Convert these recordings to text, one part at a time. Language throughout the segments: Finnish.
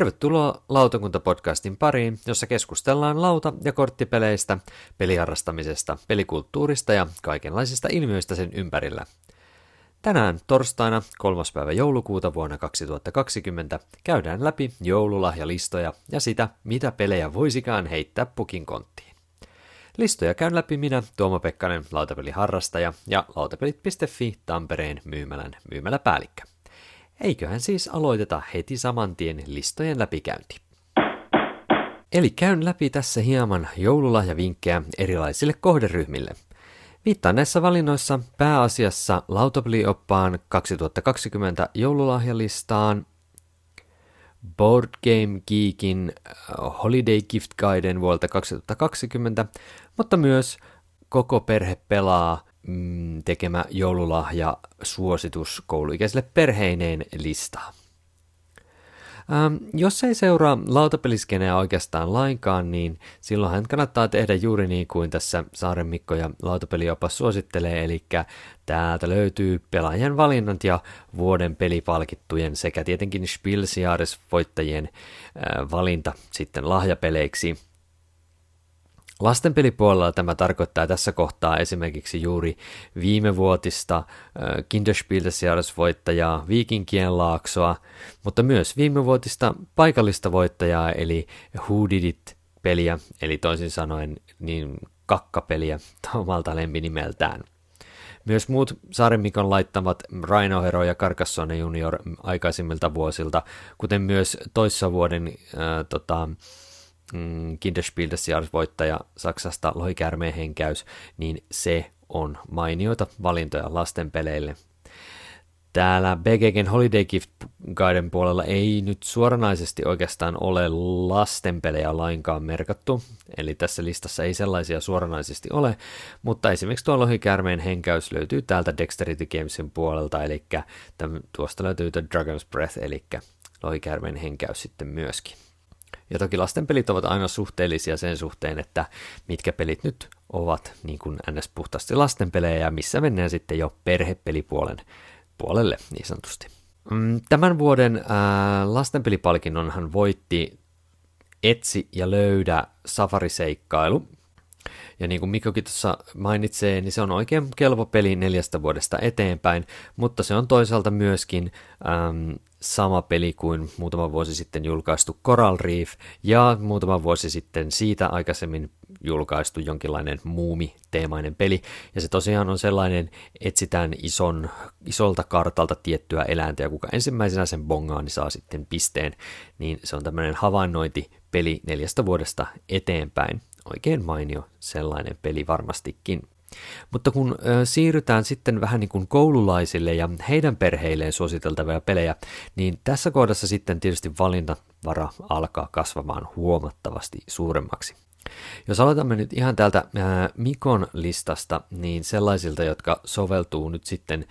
Tervetuloa Lautakunta-podcastin pariin, jossa keskustellaan lauta- ja korttipeleistä, peliharrastamisesta, pelikulttuurista ja kaikenlaisista ilmiöistä sen ympärillä. Tänään torstaina 3. päivä joulukuuta vuonna 2020 käydään läpi joululahjalistoja ja sitä, mitä pelejä voisikaan heittää pukin konttiin. Listoja käyn läpi minä, Tuomo Pekkanen, lautapeliharrastaja ja lautapelit.fi Tampereen myymälän myymäläpäällikkö. Eiköhän siis aloiteta heti saman tien listojen läpikäynti. Eli käyn läpi tässä hieman joululahjavinkkejä erilaisille kohderyhmille. Viittaan näissä valinnoissa pääasiassa lautapelioppaan 2020 joululahjalistaan, Board Game Geekin äh, Holiday Gift Guiden vuodelta 2020, mutta myös Koko perhe pelaa mm, tekemä joululahja suositus kouluikäisille perheineen listaa. Ähm, jos ei seuraa lautapeliskeneä oikeastaan lainkaan, niin silloinhan kannattaa tehdä juuri niin kuin tässä Saaren Mikko ja lautapeliopas suosittelee, eli täältä löytyy pelaajien valinnat ja vuoden pelipalkittujen sekä tietenkin Spielsiares-voittajien äh, valinta sitten lahjapeleiksi – Lastenpelipuolella tämä tarkoittaa tässä kohtaa esimerkiksi juuri viimevuotista Kinderspieltesjahres-voittajaa Viikinkien laaksoa, mutta myös viimevuotista paikallista voittajaa eli Who Did It-peliä, eli toisin sanoen niin kakkapeliä omalta lempinimeltään. Myös muut Saarimikon laittamat Rhino Hero ja Carcassonne Junior aikaisimmilta vuosilta, kuten myös toissa vuoden äh, tota, mm, Kinderspiel-voittaja Saksasta Lohikärmeen henkäys, niin se on mainioita valintoja lastenpeleille. Täällä BGGn Holiday Gift Guiden puolella ei nyt suoranaisesti oikeastaan ole lastenpelejä lainkaan merkattu, eli tässä listassa ei sellaisia suoranaisesti ole, mutta esimerkiksi tuo Lohikärmeen henkäys löytyy täältä Dexterity Gamesin puolelta, eli tuosta löytyy The Dragon's Breath, eli Lohikärmeen henkäys sitten myöskin. Ja toki lasten pelit ovat aina suhteellisia sen suhteen, että mitkä pelit nyt ovat niin kuin ns. puhtaasti lastenpelejä ja missä mennään sitten jo perhepelipuolen puolelle niin sanotusti. Mm, tämän vuoden ää, lastenpelipalkinnonhan voitti Etsi ja löydä safariseikkailu. Ja niin kuin Mikkokin tuossa mainitsee, niin se on oikein kelvo peli neljästä vuodesta eteenpäin, mutta se on toisaalta myöskin äm, sama peli kuin muutama vuosi sitten julkaistu Coral Reef ja muutama vuosi sitten siitä aikaisemmin julkaistu jonkinlainen muumi-teemainen peli. Ja se tosiaan on sellainen, etsitään ison, isolta kartalta tiettyä eläintä ja kuka ensimmäisenä sen bongaa, niin saa sitten pisteen. Niin se on tämmöinen havainnointipeli neljästä vuodesta eteenpäin. Oikein mainio sellainen peli varmastikin. Mutta kun siirrytään sitten vähän niin kuin koululaisille ja heidän perheilleen suositeltavia pelejä, niin tässä kohdassa sitten tietysti valinnanvara alkaa kasvamaan huomattavasti suuremmaksi. Jos aloitamme nyt ihan täältä ää, Mikon listasta, niin sellaisilta, jotka soveltuu nyt sitten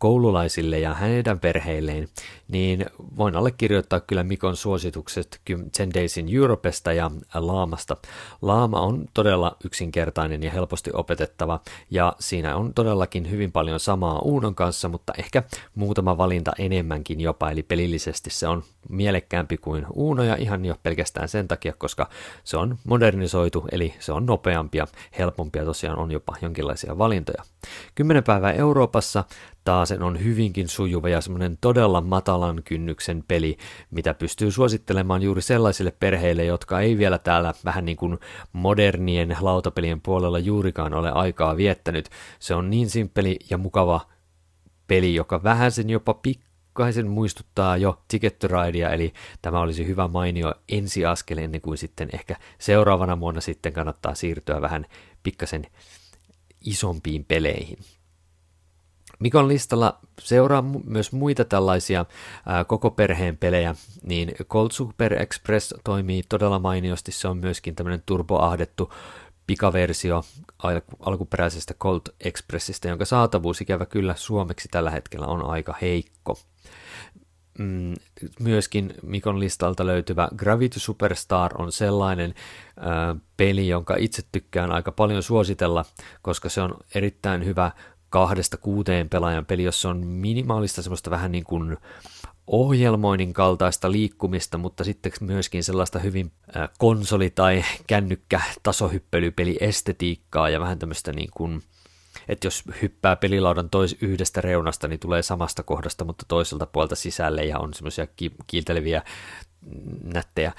koululaisille ja hänen perheilleen, niin voin allekirjoittaa kyllä Mikon suositukset 10 Days in Europesta ja Laamasta. Laama on todella yksinkertainen ja helposti opetettava, ja siinä on todellakin hyvin paljon samaa Uunon kanssa, mutta ehkä muutama valinta enemmänkin jopa, eli pelillisesti se on mielekkäämpi kuin Uuno, ja ihan jo pelkästään sen takia, koska se on modernisoitu, eli se on nopeampia, helpompia tosiaan on jopa jonkinlaisia valintoja. Kymmenen päivää Euroopassa taas on hyvinkin sujuva ja semmoinen todella matalan kynnyksen peli, mitä pystyy suosittelemaan juuri sellaisille perheille, jotka ei vielä täällä vähän niin kuin modernien lautapelien puolella juurikaan ole aikaa viettänyt. Se on niin simppeli ja mukava peli, joka vähän sen jopa pikkaisen muistuttaa jo Ticket to Ridea, eli tämä olisi hyvä mainio ensiaskel ennen kuin sitten ehkä seuraavana vuonna sitten kannattaa siirtyä vähän pikkasen isompiin peleihin. Mikon listalla seuraa myös muita tällaisia ää, koko perheen pelejä, niin Cold Super Express toimii todella mainiosti, se on myöskin tämmöinen turboahdettu pikaversio al- alkuperäisestä Cold Expressista, jonka saatavuus ikävä kyllä suomeksi tällä hetkellä on aika heikko. Mm, myöskin Mikon listalta löytyvä Gravity Superstar on sellainen ää, peli, jonka itse tykkään aika paljon suositella, koska se on erittäin hyvä kahdesta kuuteen pelaajan peli, jossa on minimaalista semmoista vähän niin kuin ohjelmoinnin kaltaista liikkumista, mutta sitten myöskin sellaista hyvin konsoli- tai kännykkä tasohyppelypeli estetiikkaa ja vähän tämmöistä niin kuin, että jos hyppää pelilaudan tois yhdestä reunasta, niin tulee samasta kohdasta, mutta toiselta puolta sisälle ja on semmoisia kiilteleviä nättejä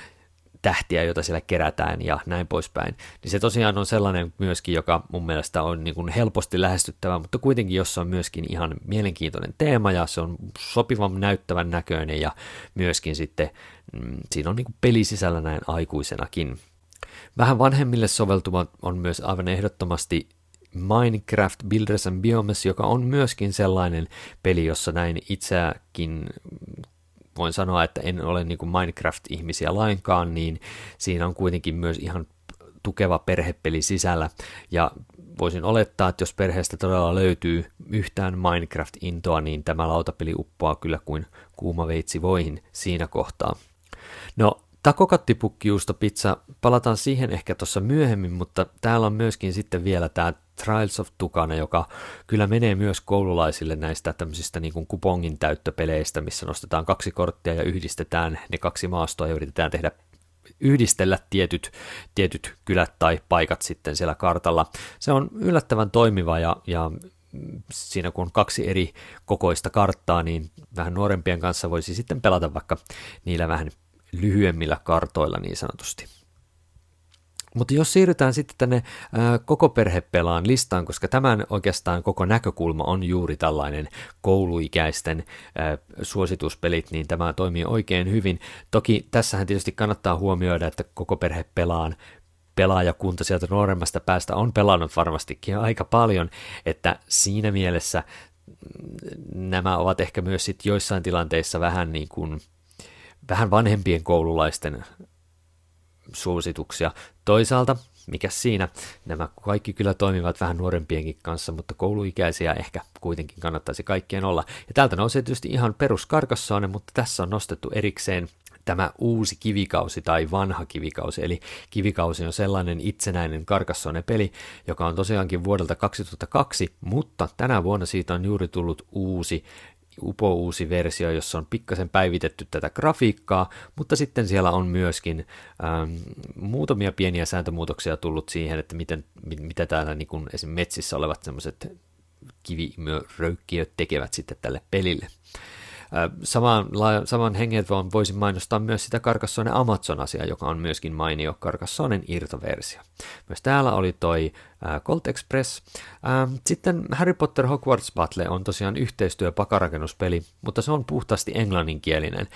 tähtiä, joita siellä kerätään ja näin poispäin. Niin se tosiaan on sellainen myöskin, joka mun mielestä on niin kuin helposti lähestyttävä, mutta kuitenkin jossa on myöskin ihan mielenkiintoinen teema ja se on sopivan näyttävän näköinen ja myöskin sitten mm, siinä on niin kuin peli sisällä näin aikuisenakin. Vähän vanhemmille soveltuva on myös aivan ehdottomasti Minecraft Builders and Biomes, joka on myöskin sellainen peli, jossa näin itseäkin voin sanoa, että en ole niin kuin Minecraft-ihmisiä lainkaan, niin siinä on kuitenkin myös ihan tukeva perhepeli sisällä, ja voisin olettaa, että jos perheestä todella löytyy yhtään Minecraft-intoa, niin tämä lautapeli uppoaa kyllä kuin kuuma veitsi voihin siinä kohtaa. No, takokattipukkijuusto pizza, palataan siihen ehkä tuossa myöhemmin, mutta täällä on myöskin sitten vielä tämä Trials of Tukana, joka kyllä menee myös koululaisille näistä tämmöisistä niin kuin kupongin täyttöpeleistä, missä nostetaan kaksi korttia ja yhdistetään ne kaksi maastoa ja yritetään tehdä yhdistellä tietyt, tietyt kylät tai paikat sitten siellä kartalla. Se on yllättävän toimiva ja, ja siinä kun on kaksi eri kokoista karttaa, niin vähän nuorempien kanssa voisi sitten pelata vaikka niillä vähän lyhyemmillä kartoilla niin sanotusti. Mutta jos siirrytään sitten tänne ää, koko perhepelaan listaan, koska tämän oikeastaan koko näkökulma on juuri tällainen kouluikäisten ää, suosituspelit, niin tämä toimii oikein hyvin. Toki tässähän tietysti kannattaa huomioida, että koko perhepelaan pelaajakunta sieltä nuoremmasta päästä on pelannut varmastikin aika paljon, että siinä mielessä mm, nämä ovat ehkä myös sit joissain tilanteissa vähän niin kuin vähän vanhempien koululaisten suosituksia. Toisaalta, mikä siinä, nämä kaikki kyllä toimivat vähän nuorempienkin kanssa, mutta kouluikäisiä ehkä kuitenkin kannattaisi kaikkien olla. Ja täältä nousee tietysti ihan perus mutta tässä on nostettu erikseen tämä uusi kivikausi tai vanha kivikausi, eli kivikausi on sellainen itsenäinen karkassone peli, joka on tosiaankin vuodelta 2002, mutta tänä vuonna siitä on juuri tullut uusi upo uusi versio, jossa on pikkasen päivitetty tätä grafiikkaa, mutta sitten siellä on myöskin ähm, muutamia pieniä sääntömuutoksia tullut siihen, että miten, mit, mitä täällä niin kuin esim. metsissä olevat semmoiset kivimöröykkiöt tekevät sitten tälle pelille. Saman, saman hengen voisin mainostaa myös sitä Carcassonne Amazon-asiaa, joka on myöskin mainio Carcassonen irtoversio. Myös täällä oli toi Colt Express. Sitten Harry Potter Hogwarts Battle on tosiaan yhteistyö pakarakennuspeli, mutta se on puhtaasti englanninkielinen.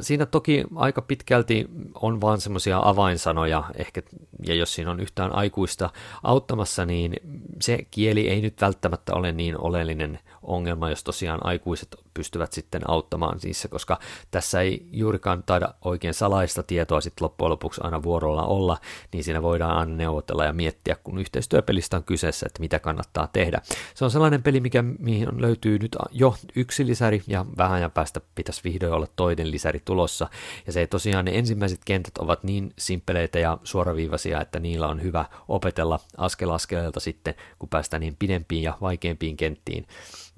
Siinä toki aika pitkälti on vaan semmoisia avainsanoja, ehkä, ja jos siinä on yhtään aikuista auttamassa, niin se kieli ei nyt välttämättä ole niin oleellinen ongelma, jos tosiaan aikuiset pystyvät sitten auttamaan niissä, koska tässä ei juurikaan taida oikein salaista tietoa sitten loppujen lopuksi aina vuorolla olla, niin siinä voidaan aina neuvotella ja miettiä, kun yhteistyöpelistä on kyseessä, että mitä kannattaa tehdä. Se on sellainen peli, mikä, mihin löytyy nyt jo yksi lisäri, ja vähän ajan päästä pitäisi vihdoin olla toinen lisäri tulossa, ja se tosiaan ne ensimmäiset kentät ovat niin simpeleitä ja suoraviivaisia, että niillä on hyvä opetella askel askeleelta sitten, kun päästään niin pidempiin ja vaikeampiin kenttiin,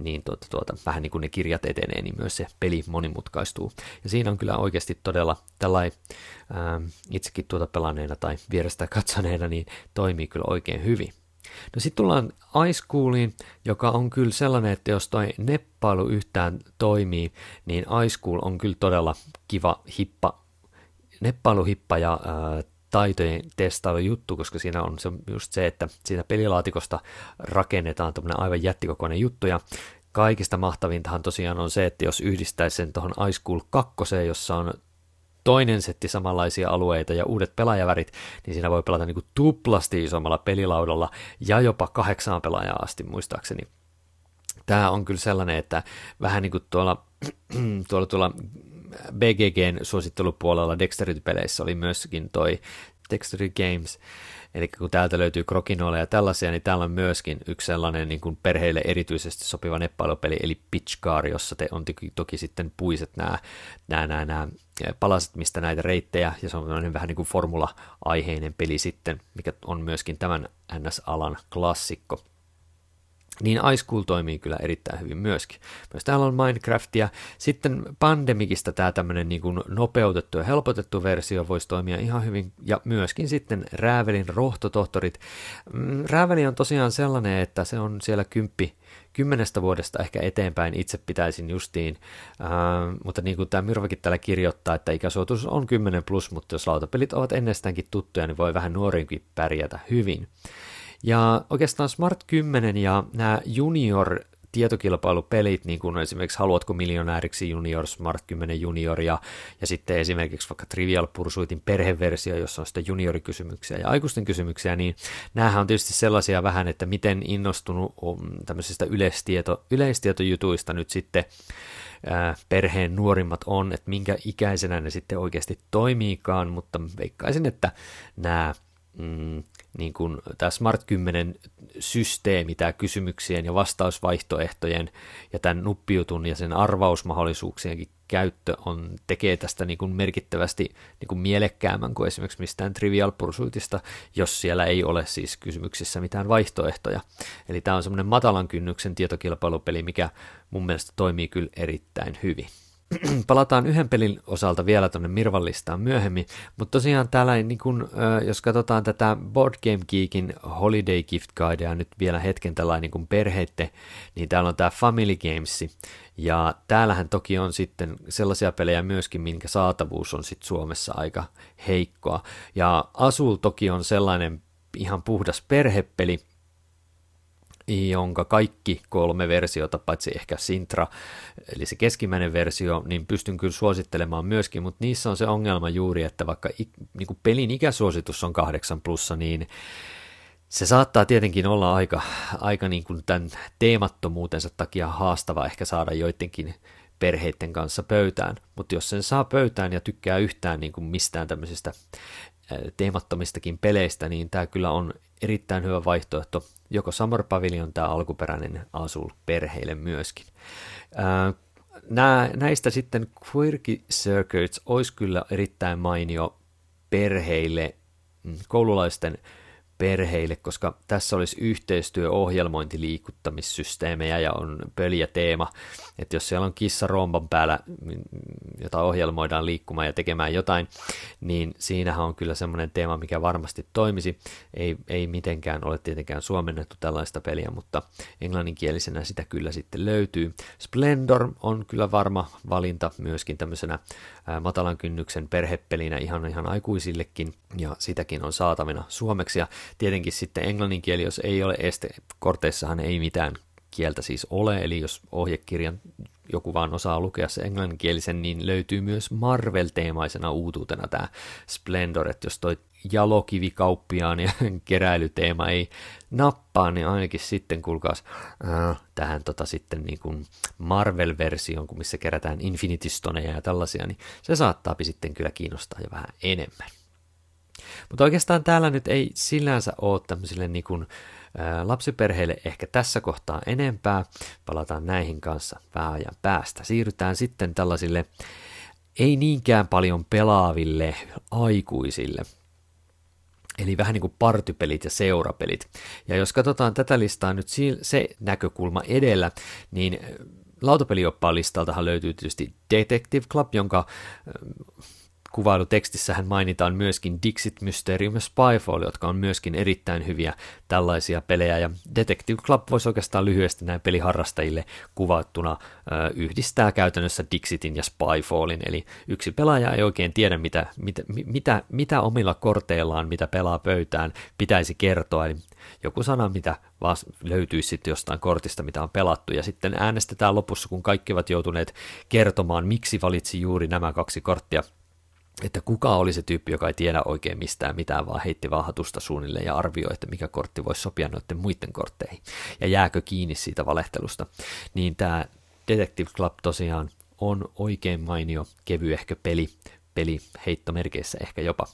niin tuota, tuota, vähän niin kuin ne kirjat etenee, niin myös se peli monimutkaistuu. Ja siinä on kyllä oikeasti todella tällainen, itsekin tuota pelanneena tai vierestä katsoneena, niin toimii kyllä oikein hyvin. No sitten tullaan iSchooliin, joka on kyllä sellainen, että jos toi neppailu yhtään toimii, niin iSchool on kyllä todella kiva hippa, neppailuhippa ja ää, taitojen testailujuttu, koska siinä on se, just se, että siitä pelilaatikosta rakennetaan tämmöinen aivan jättikokoinen juttu, ja kaikista mahtavintahan tosiaan on se, että jos yhdistäisi sen tuohon Ice School 2, jossa on toinen setti samanlaisia alueita ja uudet pelaajavärit, niin siinä voi pelata niin kuin tuplasti isommalla pelilaudalla ja jopa kahdeksaan pelaajaa asti muistaakseni. Tämä on kyllä sellainen, että vähän niin kuin tuolla, tuolla, tuolla BGGn suosittelupuolella Dexterity-peleissä oli myöskin toi Dexterity Games, eli kun täältä löytyy krokinoilla ja tällaisia, niin täällä on myöskin yksi sellainen niin kuin perheille erityisesti sopiva neppailupeli, eli Pitch Car, jossa te on toki, toki sitten puiset nämä, nämä, nämä, nämä palaset, mistä näitä reittejä, ja se on vähän niin kuin formula-aiheinen peli sitten, mikä on myöskin tämän NS-alan klassikko. Niin iSchool toimii kyllä erittäin hyvin myöskin. Myös täällä on Minecraftia. Sitten Pandemicista tämä tämmöinen niin kuin nopeutettu ja helpotettu versio voisi toimia ihan hyvin, ja myöskin sitten Räävelin rohtotohtorit. Mm, Rääveli on tosiaan sellainen, että se on siellä kymppi, kymmenestä vuodesta ehkä eteenpäin itse pitäisin justiin, äh, mutta niin kuin tämä Mirvakin täällä kirjoittaa, että ikäsuotus on 10 plus, mutta jos lautapelit ovat ennestäänkin tuttuja, niin voi vähän nuorinkin pärjätä hyvin. Ja oikeastaan Smart 10 ja nämä junior tietokilpailupelit, niin kuin esimerkiksi Haluatko miljonääriksi junior, Smart 10 junior ja, ja sitten esimerkiksi vaikka Trivial Pursuitin perheversio, jossa on sitten juniorikysymyksiä ja aikuisten kysymyksiä, niin näähän on tietysti sellaisia vähän, että miten innostunut on tämmöisistä yleistieto, yleistietojutuista nyt sitten perheen nuorimmat on, että minkä ikäisenä ne sitten oikeasti toimiikaan, mutta veikkaisin, että nämä mm, niin kuin tämä Smart 10 systeemi, tämä kysymyksien ja vastausvaihtoehtojen ja tämän nuppijutun ja sen arvausmahdollisuuksienkin käyttö on, tekee tästä niin kuin merkittävästi niin kuin mielekkäämmän kuin esimerkiksi mistään Trivial Pursuitista, jos siellä ei ole siis kysymyksissä mitään vaihtoehtoja. Eli tämä on semmoinen matalan kynnyksen tietokilpailupeli, mikä mun mielestä toimii kyllä erittäin hyvin. palataan yhden pelin osalta vielä tuonne Mirvan listaan myöhemmin, mutta tosiaan täällä, niin kun, jos katsotaan tätä Board Game Geekin Holiday Gift Guidea nyt vielä hetken tällainen niin perheitte, niin täällä on tämä Family Games, ja täällähän toki on sitten sellaisia pelejä myöskin, minkä saatavuus on sitten Suomessa aika heikkoa, ja Asul toki on sellainen ihan puhdas perhepeli, jonka kaikki kolme versiota, paitsi ehkä Sintra, eli se keskimmäinen versio, niin pystyn kyllä suosittelemaan myöskin, mutta niissä on se ongelma juuri, että vaikka niin kuin pelin ikäsuositus on 8 plussa, niin se saattaa tietenkin olla aika, aika niin kuin tämän teemattomuutensa takia haastava ehkä saada joidenkin perheiden kanssa pöytään, mutta jos sen saa pöytään ja tykkää yhtään niin kuin mistään tämmöisistä teemattomistakin peleistä, niin tämä kyllä on erittäin hyvä vaihtoehto joko Summer Pavilion tai alkuperäinen Asul perheille myöskin. Nää, näistä sitten Quirky Circuits olisi kyllä erittäin mainio perheille, mm, koululaisten perheille, koska tässä olisi yhteistyö, ohjelmointi, liikuttamissysteemejä ja on pöliä teema, että jos siellä on kissa romban päällä, jota ohjelmoidaan liikkumaan ja tekemään jotain, niin siinähän on kyllä semmoinen teema, mikä varmasti toimisi. Ei, ei mitenkään ole tietenkään suomennettu tällaista peliä, mutta englanninkielisenä sitä kyllä sitten löytyy. Splendor on kyllä varma valinta myöskin tämmöisenä matalan kynnyksen perhepelinä ihan, ihan aikuisillekin, ja sitäkin on saatavina suomeksi, ja tietenkin sitten englannin kieli, jos ei ole este, korteissahan ei mitään kieltä siis ole, eli jos ohjekirjan joku vaan osaa lukea se englanninkielisen, niin löytyy myös Marvel-teemaisena uutuutena tämä Splendor, että jos toi jalokivikauppiaan ja keräilyteema ei nappaa, niin ainakin sitten kuulkaas äh, tähän tota sitten niin kuin Marvel-versioon, missä kerätään Infinity Stoneja ja tällaisia, niin se saattaa sitten kyllä kiinnostaa jo vähän enemmän. Mutta oikeastaan täällä nyt ei sillänsä ole tämmöisille niin kuin, ää, lapsiperheille ehkä tässä kohtaa enempää. Palataan näihin kanssa vähän ajan päästä. Siirrytään sitten tällaisille ei niinkään paljon pelaaville aikuisille. Eli vähän niin kuin partypelit ja seurapelit. Ja jos katsotaan tätä listaa nyt se näkökulma edellä, niin lautapelioppaan listaltahan löytyy tietysti Detective Club, jonka kuvailutekstissähän mainitaan myöskin Dixit Mysterium ja Spyfall, jotka on myöskin erittäin hyviä tällaisia pelejä, ja Detective Club voisi oikeastaan lyhyesti näin peliharrastajille kuvattuna yhdistää käytännössä Dixitin ja Spyfallin, eli yksi pelaaja ei oikein tiedä, mitä, mitä, mitä, mitä omilla korteillaan, mitä pelaa pöytään, pitäisi kertoa, eli joku sana, mitä vaan löytyisi sitten jostain kortista, mitä on pelattu, ja sitten äänestetään lopussa, kun kaikki ovat joutuneet kertomaan, miksi valitsi juuri nämä kaksi korttia, että kuka oli se tyyppi, joka ei tiedä oikein mistään mitään, vaan heitti vaan hatusta suunnilleen ja arvioi, että mikä kortti voisi sopia noiden muiden kortteihin, ja jääkö kiinni siitä valehtelusta. Niin tämä Detective Club tosiaan on oikein mainio, kevyehkö peli, peli heittomerkeissä ehkä jopa.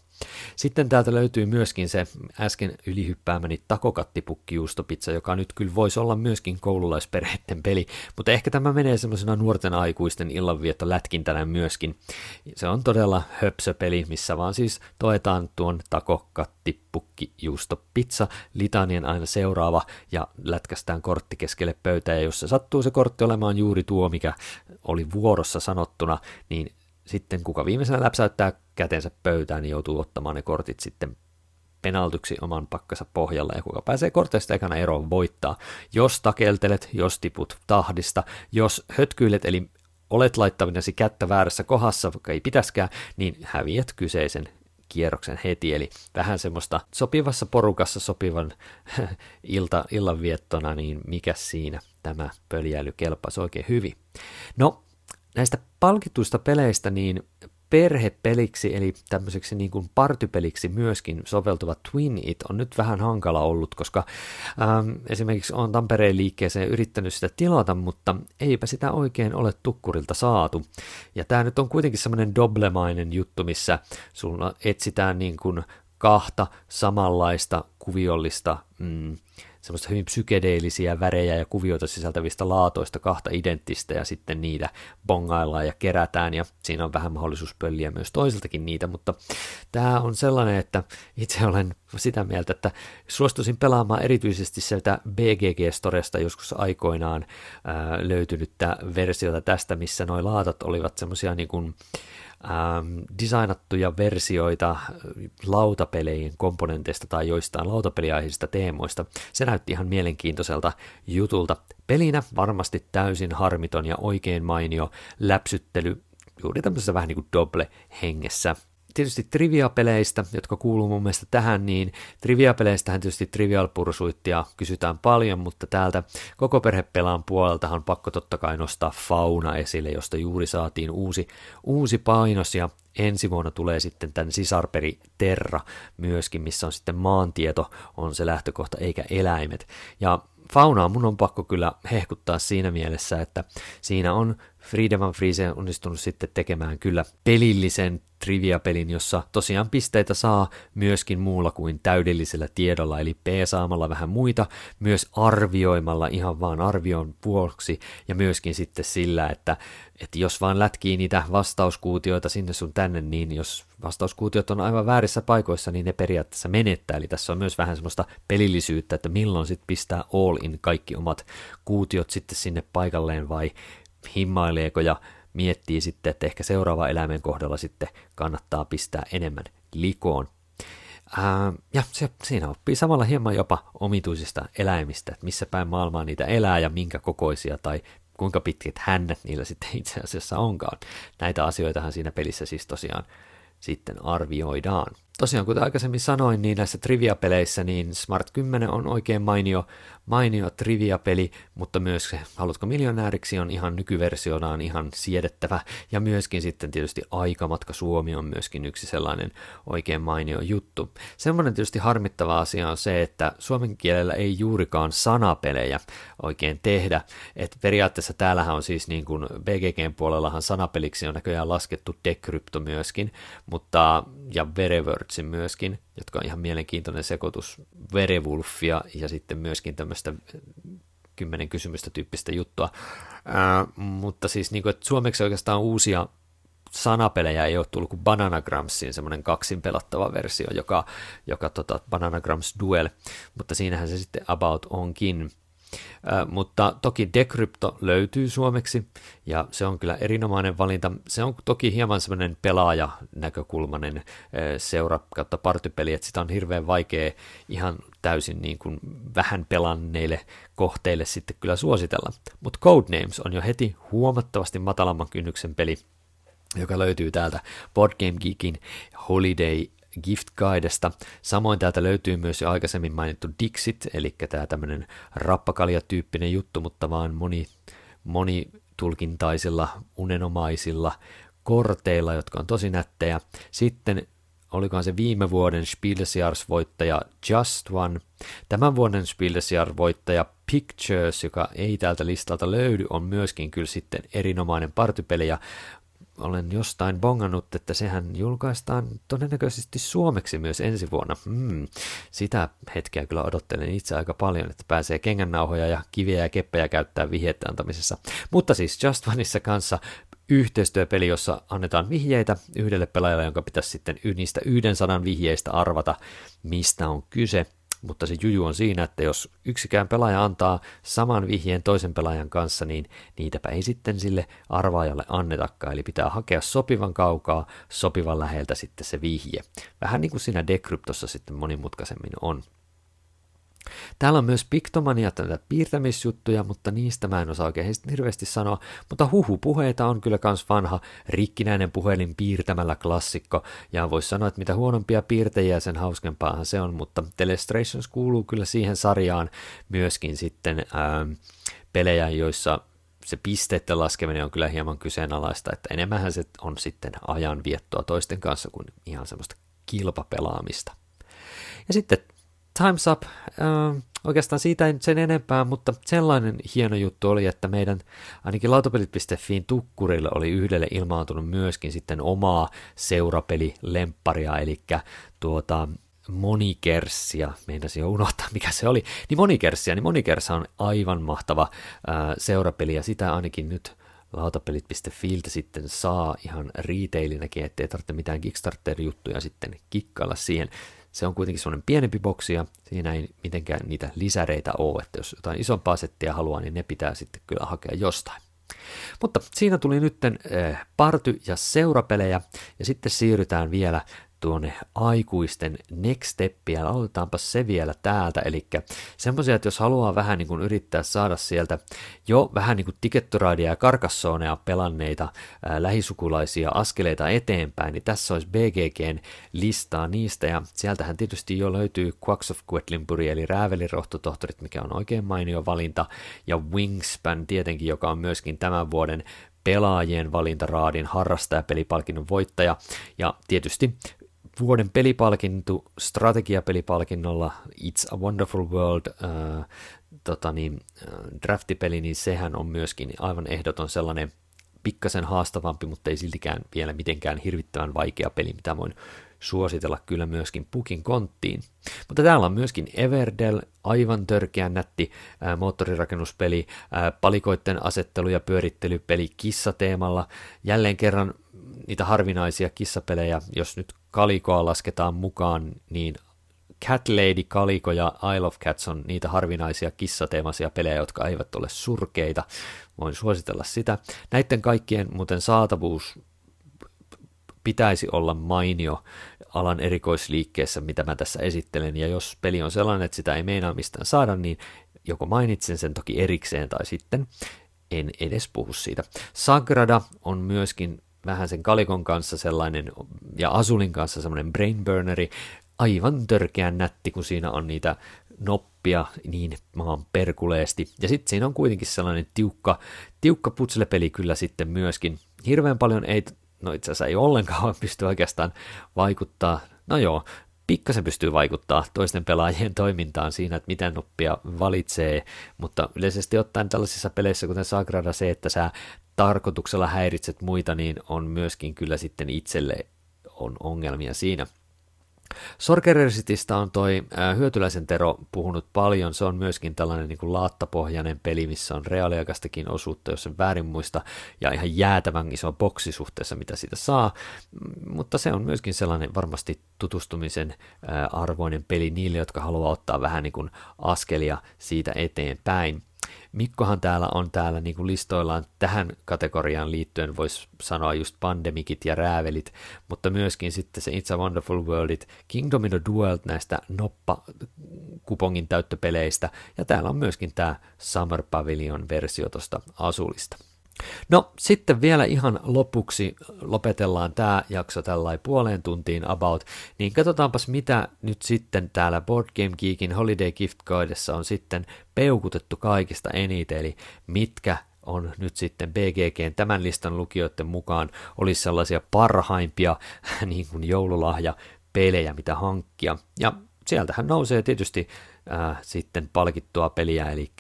Sitten täältä löytyy myöskin se äsken ylihyppäämäni takokattipukkijuustopizza, joka nyt kyllä voisi olla myöskin koululaisperheiden peli, mutta ehkä tämä menee semmoisena nuorten aikuisten illanvietto lätkintänä myöskin. Se on todella höpsöpeli, missä vaan siis toetaan tuon takokattipukki juusto pizza, litanien aina seuraava ja lätkästään kortti keskelle pöytää ja jos se sattuu se kortti olemaan juuri tuo, mikä oli vuorossa sanottuna, niin sitten kuka viimeisenä läpsäyttää kätensä pöytään, niin joutuu ottamaan ne kortit sitten penaltyksi oman pakkansa pohjalla ja kuka pääsee korteista ekana eroon voittaa. Jos takeltelet, jos tiput tahdista, jos hötkyilet eli olet laittavinasi kättä väärässä kohdassa, vaikka ei pitäskään, niin häviät kyseisen kierroksen heti, eli vähän semmoista sopivassa porukassa sopivan ilta, illanviettona, niin mikä siinä tämä pöljäily kelpaisi oikein hyvin. No, näistä palkituista peleistä, niin perhepeliksi, eli tämmöiseksi niin kuin partypeliksi myöskin soveltuva Twin It on nyt vähän hankala ollut, koska ähm, esimerkiksi on Tampereen liikkeeseen yrittänyt sitä tilata, mutta eipä sitä oikein ole tukkurilta saatu. Ja tämä nyt on kuitenkin semmoinen doblemainen juttu, missä sulla etsitään niin kuin kahta samanlaista kuviollista mm, semmoista hyvin psykedeellisiä värejä ja kuvioita sisältävistä laatoista kahta identtistä ja sitten niitä bongaillaan ja kerätään. Ja siinä on vähän mahdollisuus pölliä myös toiseltakin niitä, mutta tämä on sellainen, että itse olen sitä mieltä, että suostuisin pelaamaan erityisesti sieltä BGG-storesta joskus aikoinaan löytynyttä versiota tästä, missä nuo laatat olivat semmoisia niin kuin, ähm, designattuja versioita äh, lautapelejen komponenteista tai joistain lautapeliaiheisista teemoista. Se näytti ihan mielenkiintoiselta jutulta. Pelinä varmasti täysin harmiton ja oikein mainio läpsyttely juuri tämmöisessä vähän niin kuin doble-hengessä tietysti trivia-peleistä, jotka kuuluu mun mielestä tähän, niin trivia-peleistähän tietysti Trivial Pursuitia kysytään paljon, mutta täältä koko perhepelaan puoleltahan on pakko totta kai nostaa Fauna esille, josta juuri saatiin uusi, uusi painos ja ensi vuonna tulee sitten tämän sisarperi Terra myöskin, missä on sitten maantieto on se lähtökohta eikä eläimet. Ja faunaa mun on pakko kyllä hehkuttaa siinä mielessä, että siinä on Friedemann Friese onnistunut sitten tekemään kyllä pelillisen trivia-pelin, jossa tosiaan pisteitä saa myöskin muulla kuin täydellisellä tiedolla, eli P-saamalla vähän muita, myös arvioimalla ihan vaan arvion vuoksi, ja myöskin sitten sillä, että, että jos vaan lätkii niitä vastauskuutioita sinne sun tänne, niin jos vastauskuutiot on aivan väärissä paikoissa, niin ne periaatteessa menettää, eli tässä on myös vähän semmoista pelillisyyttä, että milloin sitten pistää all in kaikki omat kuutiot sitten sinne paikalleen, vai himmaileeko ja miettii sitten, että ehkä seuraava eläimen kohdalla sitten kannattaa pistää enemmän likoon. Ää, ja se, siinä oppii samalla hieman jopa omituisista eläimistä, että missä päin maailmaa niitä elää ja minkä kokoisia tai kuinka pitkät hännät niillä sitten itse asiassa onkaan. Näitä asioitahan siinä pelissä siis tosiaan sitten arvioidaan. Tosiaan, kuten aikaisemmin sanoin, niin näissä trivia-peleissä niin Smart 10 on oikein mainio, mainio trivia-peli, mutta myös se Haluatko miljonääriksi on ihan nykyversionaan ihan siedettävä, ja myöskin sitten tietysti Aikamatka Suomi on myöskin yksi sellainen oikein mainio juttu. Semmoinen tietysti harmittava asia on se, että suomen kielellä ei juurikaan sanapelejä oikein tehdä, että periaatteessa täällähän on siis niin kuin BGGn puolellahan sanapeliksi on näköjään laskettu Decrypto myöskin, mutta ja Verewordsin myöskin, jotka on ihan mielenkiintoinen sekoitus Verewolfia ja sitten myöskin tämmöistä kymmenen kysymystä tyyppistä juttua. Ää, mutta siis niin kuin, että suomeksi oikeastaan uusia sanapelejä ei ole tullut kuin Bananagramsin semmoinen kaksin pelattava versio, joka, joka tota, Bananagrams Duel, mutta siinähän se sitten About onkin mutta toki Decrypto löytyy suomeksi, ja se on kyllä erinomainen valinta. Se on toki hieman semmoinen pelaaja-näkökulmainen seura kautta partypeli, että sitä on hirveän vaikea ihan täysin niin kuin vähän pelanneille kohteille sitten kyllä suositella. Mutta Codenames on jo heti huomattavasti matalamman kynnyksen peli, joka löytyy täältä Board Game Geekin Holiday Gift Guidesta. Samoin täältä löytyy myös jo aikaisemmin mainittu Dixit, eli tämä tämmöinen rappakalja-tyyppinen juttu, mutta vaan moni, monitulkintaisilla, unenomaisilla korteilla, jotka on tosi nättejä. Sitten olikohan se viime vuoden Spielesjars-voittaja Just One. Tämän vuoden Spielesjars-voittaja Pictures, joka ei täältä listalta löydy, on myöskin kyllä sitten erinomainen partypeli ja olen jostain bongannut, että sehän julkaistaan todennäköisesti suomeksi myös ensi vuonna. Hmm, sitä hetkeä kyllä odottelen itse aika paljon, että pääsee kengännauhoja ja kiviä ja keppejä käyttää vihjettä antamisessa. Mutta siis Just Oneissa kanssa yhteistyöpeli, jossa annetaan vihjeitä yhdelle pelaajalle, jonka pitäisi sitten niistä yhden sadan vihjeistä arvata, mistä on kyse. Mutta se juju on siinä, että jos yksikään pelaaja antaa saman vihjeen toisen pelaajan kanssa, niin niitäpä ei sitten sille arvaajalle annetakaan. Eli pitää hakea sopivan kaukaa, sopivan läheltä sitten se vihje. Vähän niin kuin siinä dekryptossa sitten monimutkaisemmin on. Täällä on myös piktomania tätä piirtämisjuttuja, mutta niistä mä en osaa oikein hirveästi sanoa, mutta huhupuheita on kyllä kans vanha rikkinäinen puhelin piirtämällä klassikko, ja voisi sanoa, että mitä huonompia piirtejä sen hauskempaahan se on, mutta Telestrations kuuluu kyllä siihen sarjaan myöskin sitten ää, pelejä, joissa se pisteiden laskeminen on kyllä hieman kyseenalaista, että enemmänhän se on sitten ajanviettoa toisten kanssa kuin ihan semmoista kilpapelaamista. Ja sitten Time's Up, äh, oikeastaan siitä ei sen enempää, mutta sellainen hieno juttu oli, että meidän ainakin lautapelit.fiin tukkurille oli yhdelle ilmaantunut myöskin sitten omaa seurapelilempparia, eli tuota, Monikersia, meinasin jo unohtaa mikä se oli, niin Monikersia, niin Monikersa on aivan mahtava ää, seurapeli ja sitä ainakin nyt lautapelit.fiiltä sitten saa ihan retailinäkin, ettei tarvitse mitään Kickstarter-juttuja sitten kikkailla siihen. Se on kuitenkin semmoinen pienempi boksi ja siinä ei mitenkään niitä lisäreitä ole, että jos jotain isompaa settiä haluaa, niin ne pitää sitten kyllä hakea jostain. Mutta siinä tuli nytten äh, party- ja seurapelejä ja sitten siirrytään vielä tuonne aikuisten next steppiä. Aloitetaanpa se vielä täältä, eli semmoisia, että jos haluaa vähän niin kuin yrittää saada sieltä jo vähän niin kuin Tickettoradia ja Karkassonea pelanneita ää, lähisukulaisia askeleita eteenpäin, niin tässä olisi BGGn listaa niistä, ja sieltähän tietysti jo löytyy Quacks of Quedlinburg, eli Räävelirohtotohtorit, mikä on oikein mainio valinta, ja Wingspan tietenkin, joka on myöskin tämän vuoden pelaajien valintaraadin harrastajapelipalkinnon voittaja, ja tietysti vuoden pelipalkinto strategiapelipalkinnolla It's a Wonderful World äh, tota niin, äh, draftipeli, niin sehän on myöskin aivan ehdoton sellainen pikkasen haastavampi, mutta ei siltikään vielä mitenkään hirvittävän vaikea peli, mitä voin suositella kyllä myöskin pukin konttiin. Mutta täällä on myöskin Everdell, aivan törkeän nätti ää, äh, moottorirakennuspeli, ää, äh, palikoitten asettelu- ja pyörittelypeli kissateemalla. Jälleen kerran niitä harvinaisia kissapelejä, jos nyt kalikoa lasketaan mukaan, niin Cat Lady Kaliko ja Isle of Cats on niitä harvinaisia kissateemaisia pelejä, jotka eivät ole surkeita. Voin suositella sitä. Näiden kaikkien muuten saatavuus pitäisi olla mainio alan erikoisliikkeessä, mitä mä tässä esittelen, ja jos peli on sellainen, että sitä ei meinaa mistään saada, niin joko mainitsen sen toki erikseen tai sitten en edes puhu siitä. Sagrada on myöskin vähän sen kalikon kanssa sellainen, ja Asulin kanssa semmoinen brainburneri, aivan törkeän nätti, kun siinä on niitä noppia niin maan perkuleesti. Ja sitten siinä on kuitenkin sellainen tiukka, tiukka putslepeli kyllä sitten myöskin. Hirveän paljon ei, no itse asiassa ei ollenkaan pysty oikeastaan vaikuttaa, no joo, pikkasen pystyy vaikuttaa toisten pelaajien toimintaan siinä, että miten noppia valitsee, mutta yleisesti ottaen tällaisissa peleissä, kuten Sagrada, se, että sä tarkoituksella häiritset muita, niin on myöskin kyllä sitten itselle on ongelmia siinä. Sorcerersitista on toi Hyötyläisen Tero puhunut paljon, se on myöskin tällainen niin kuin laattapohjainen peli, missä on reaaliaikaistakin osuutta, jos en väärin muista, ja ihan jäätävän iso boksi suhteessa, mitä siitä saa, mm, mutta se on myöskin sellainen varmasti tutustumisen arvoinen peli niille, jotka haluaa ottaa vähän niin kuin askelia siitä eteenpäin. Mikkohan täällä on täällä niin kuin listoillaan tähän kategoriaan liittyen, voisi sanoa just pandemikit ja räävelit, mutta myöskin sitten se It's a Wonderful Worldit, Kingdom in the Duel näistä noppa-kupongin täyttöpeleistä, ja täällä on myöskin tämä Summer Pavilion versio tuosta Asulista. No sitten vielä ihan lopuksi lopetellaan tämä jakso tällainen puoleen tuntiin about, niin katsotaanpas mitä nyt sitten täällä Board Game Geekin Holiday Gift Guidessa on sitten peukutettu kaikista eniten, eli mitkä on nyt sitten BGGn tämän listan lukijoiden mukaan olisi sellaisia parhaimpia niin kuin joululahja pelejä, mitä hankkia. Ja sieltähän nousee tietysti äh, sitten palkittua peliä, eli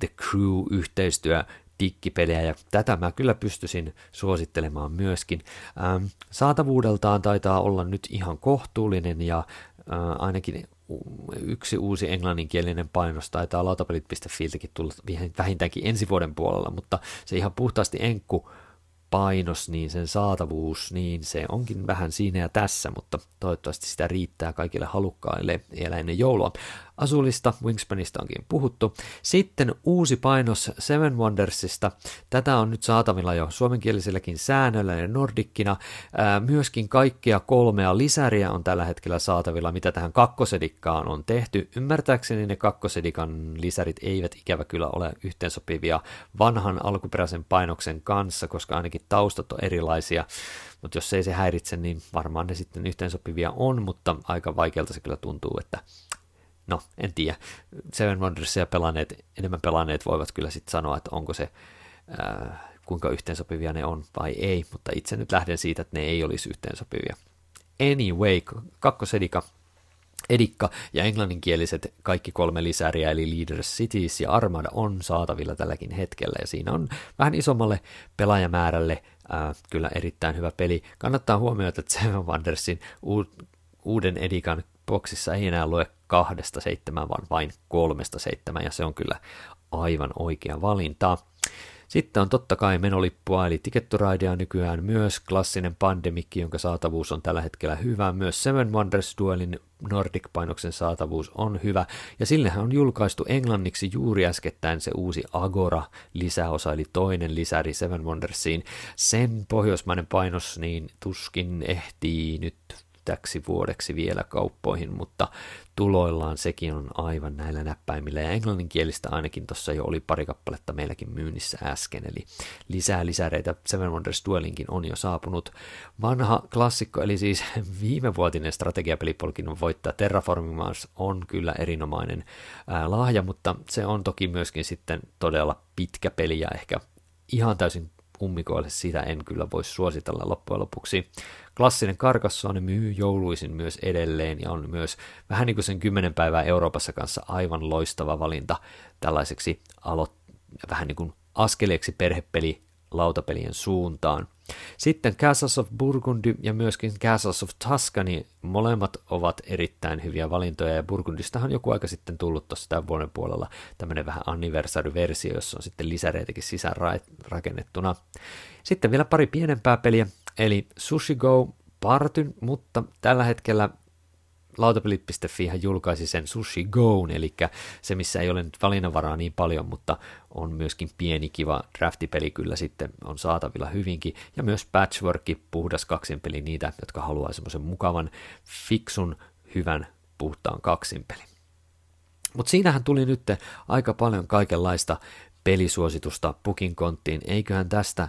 The Crew-yhteistyö dikkipelejä, ja tätä mä kyllä pystyisin suosittelemaan myöskin. Ähm, saatavuudeltaan taitaa olla nyt ihan kohtuullinen, ja äh, ainakin yksi uusi englanninkielinen painos taitaa lautapelit.filtäkin tulla vähintäänkin ensi vuoden puolella, mutta se ihan puhtaasti enkku painos, niin sen saatavuus, niin se onkin vähän siinä ja tässä, mutta toivottavasti sitä riittää kaikille halukkaille vielä ennen joulua. Asulista, Wingspanista onkin puhuttu. Sitten uusi painos Seven Wondersista. Tätä on nyt saatavilla jo suomenkieliselläkin säännöllä ja nordikkina. myöskin kaikkia kolmea lisäriä on tällä hetkellä saatavilla, mitä tähän kakkosedikkaan on tehty. Ymmärtääkseni ne kakkosedikan lisärit eivät ikävä kyllä ole yhteensopivia vanhan alkuperäisen painoksen kanssa, koska ainakin taustat on erilaisia. Mutta jos ei se häiritse, niin varmaan ne sitten yhteensopivia on, mutta aika vaikealta se kyllä tuntuu, että no, en tiedä. Seven Wondersia pelanneet, enemmän pelanneet voivat kyllä sitten sanoa, että onko se, ää, kuinka yhteensopivia ne on vai ei, mutta itse nyt lähden siitä, että ne ei olisi yhteensopivia. Anyway, kakkosedika Edikka ja englanninkieliset kaikki kolme lisäriä, eli Leaders Cities ja Armada on saatavilla tälläkin hetkellä, ja siinä on vähän isommalle pelaajamäärälle ää, kyllä erittäin hyvä peli. Kannattaa huomioida, että Seven Wondersin uuden Edikan boksissa ei enää lue kahdesta seitsemään, vaan vain kolmesta seitsemään, ja se on kyllä aivan oikea valinta. Sitten on totta kai menolippua, eli Ticket to Ridea nykyään myös klassinen pandemikki, jonka saatavuus on tällä hetkellä hyvä. Myös Seven Wonders Duelin Nordic-painoksen saatavuus on hyvä, ja sillehän on julkaistu englanniksi juuri äskettäin se uusi Agora-lisäosa, eli toinen lisäri Seven Wondersiin. Sen pohjoismainen painos niin tuskin ehtii nyt täksi vuodeksi vielä kauppoihin, mutta tuloillaan sekin on aivan näillä näppäimillä, ja englanninkielistä ainakin tuossa jo oli pari kappaletta meilläkin myynnissä äsken, eli lisää lisäreitä Seven Wonders Duelinkin on jo saapunut. Vanha klassikko, eli siis viimevuotinen strategiapelipolkin voittaa Terraforming Mars on kyllä erinomainen lahja, mutta se on toki myöskin sitten todella pitkä peli ja ehkä ihan täysin ummikoille sitä en kyllä voi suositella loppujen lopuksi. Klassinen Carcassonne myy jouluisin myös edelleen ja on myös vähän niin kuin sen 10 päivää Euroopassa kanssa aivan loistava valinta tällaiseksi alo- vähän niin kuin askeleeksi perhepeli lautapelien suuntaan. Sitten Castles of Burgundy ja myöskin Castles of Tuscany, molemmat ovat erittäin hyviä valintoja, ja Burgundistahan joku aika sitten tullut tuossa tämän vuoden puolella tämmöinen vähän anniversary-versio, jossa on sitten lisäreitäkin sisään rakennettuna. Sitten vielä pari pienempää peliä, eli Sushi Go Partyn, mutta tällä hetkellä lautapelit.fi julkaisi sen Sushi Go, eli se, missä ei ole nyt valinnanvaraa niin paljon, mutta on myöskin pieni kiva draftipeli kyllä sitten on saatavilla hyvinkin, ja myös Patchwork, puhdas kaksinpeli niitä, jotka haluaa semmoisen mukavan, fiksun, hyvän, puhtaan kaksinpeli. Mutta siinähän tuli nyt aika paljon kaikenlaista pelisuositusta Pukin konttiin, eiköhän tästä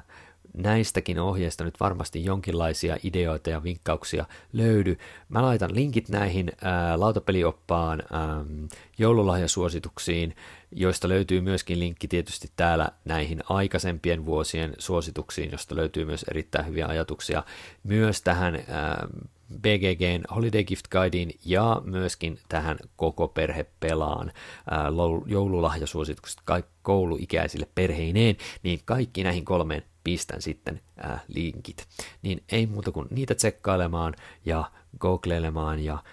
näistäkin ohjeista nyt varmasti jonkinlaisia ideoita ja vinkkauksia löydy. Mä laitan linkit näihin ää, lautapelioppaan ää, joululahjasuosituksiin, joista löytyy myöskin linkki tietysti täällä näihin aikaisempien vuosien suosituksiin, josta löytyy myös erittäin hyviä ajatuksia myös tähän ää, BGGn Holiday Gift Guideen ja myöskin tähän koko perhe pelaan joululahjasuositukset kouluikäisille perheineen, niin kaikki näihin kolmeen pistän sitten ää, linkit. Niin ei muuta kuin niitä tsekkailemaan ja googlelemaan ja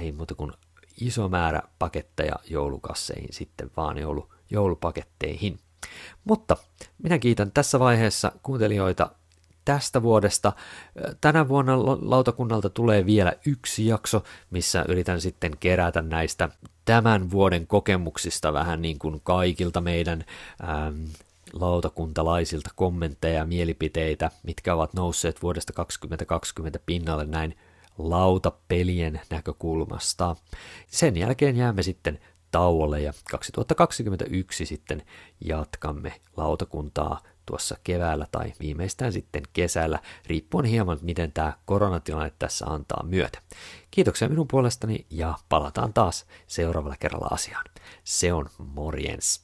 ei muuta kuin iso määrä paketteja joulukasseihin sitten vaan joulu, joulupaketteihin. Mutta minä kiitän tässä vaiheessa kuuntelijoita tästä vuodesta. Tänä vuonna lautakunnalta tulee vielä yksi jakso, missä yritän sitten kerätä näistä tämän vuoden kokemuksista vähän niin kuin kaikilta meidän ähm, lautakuntalaisilta kommentteja ja mielipiteitä, mitkä ovat nousseet vuodesta 2020 pinnalle näin lautapelien näkökulmasta. Sen jälkeen jäämme sitten tauolle ja 2021 sitten jatkamme lautakuntaa tuossa keväällä tai viimeistään sitten kesällä, riippuen hieman miten tämä koronatilanne tässä antaa myötä. Kiitoksia minun puolestani ja palataan taas seuraavalla kerralla asiaan. Se on morjens.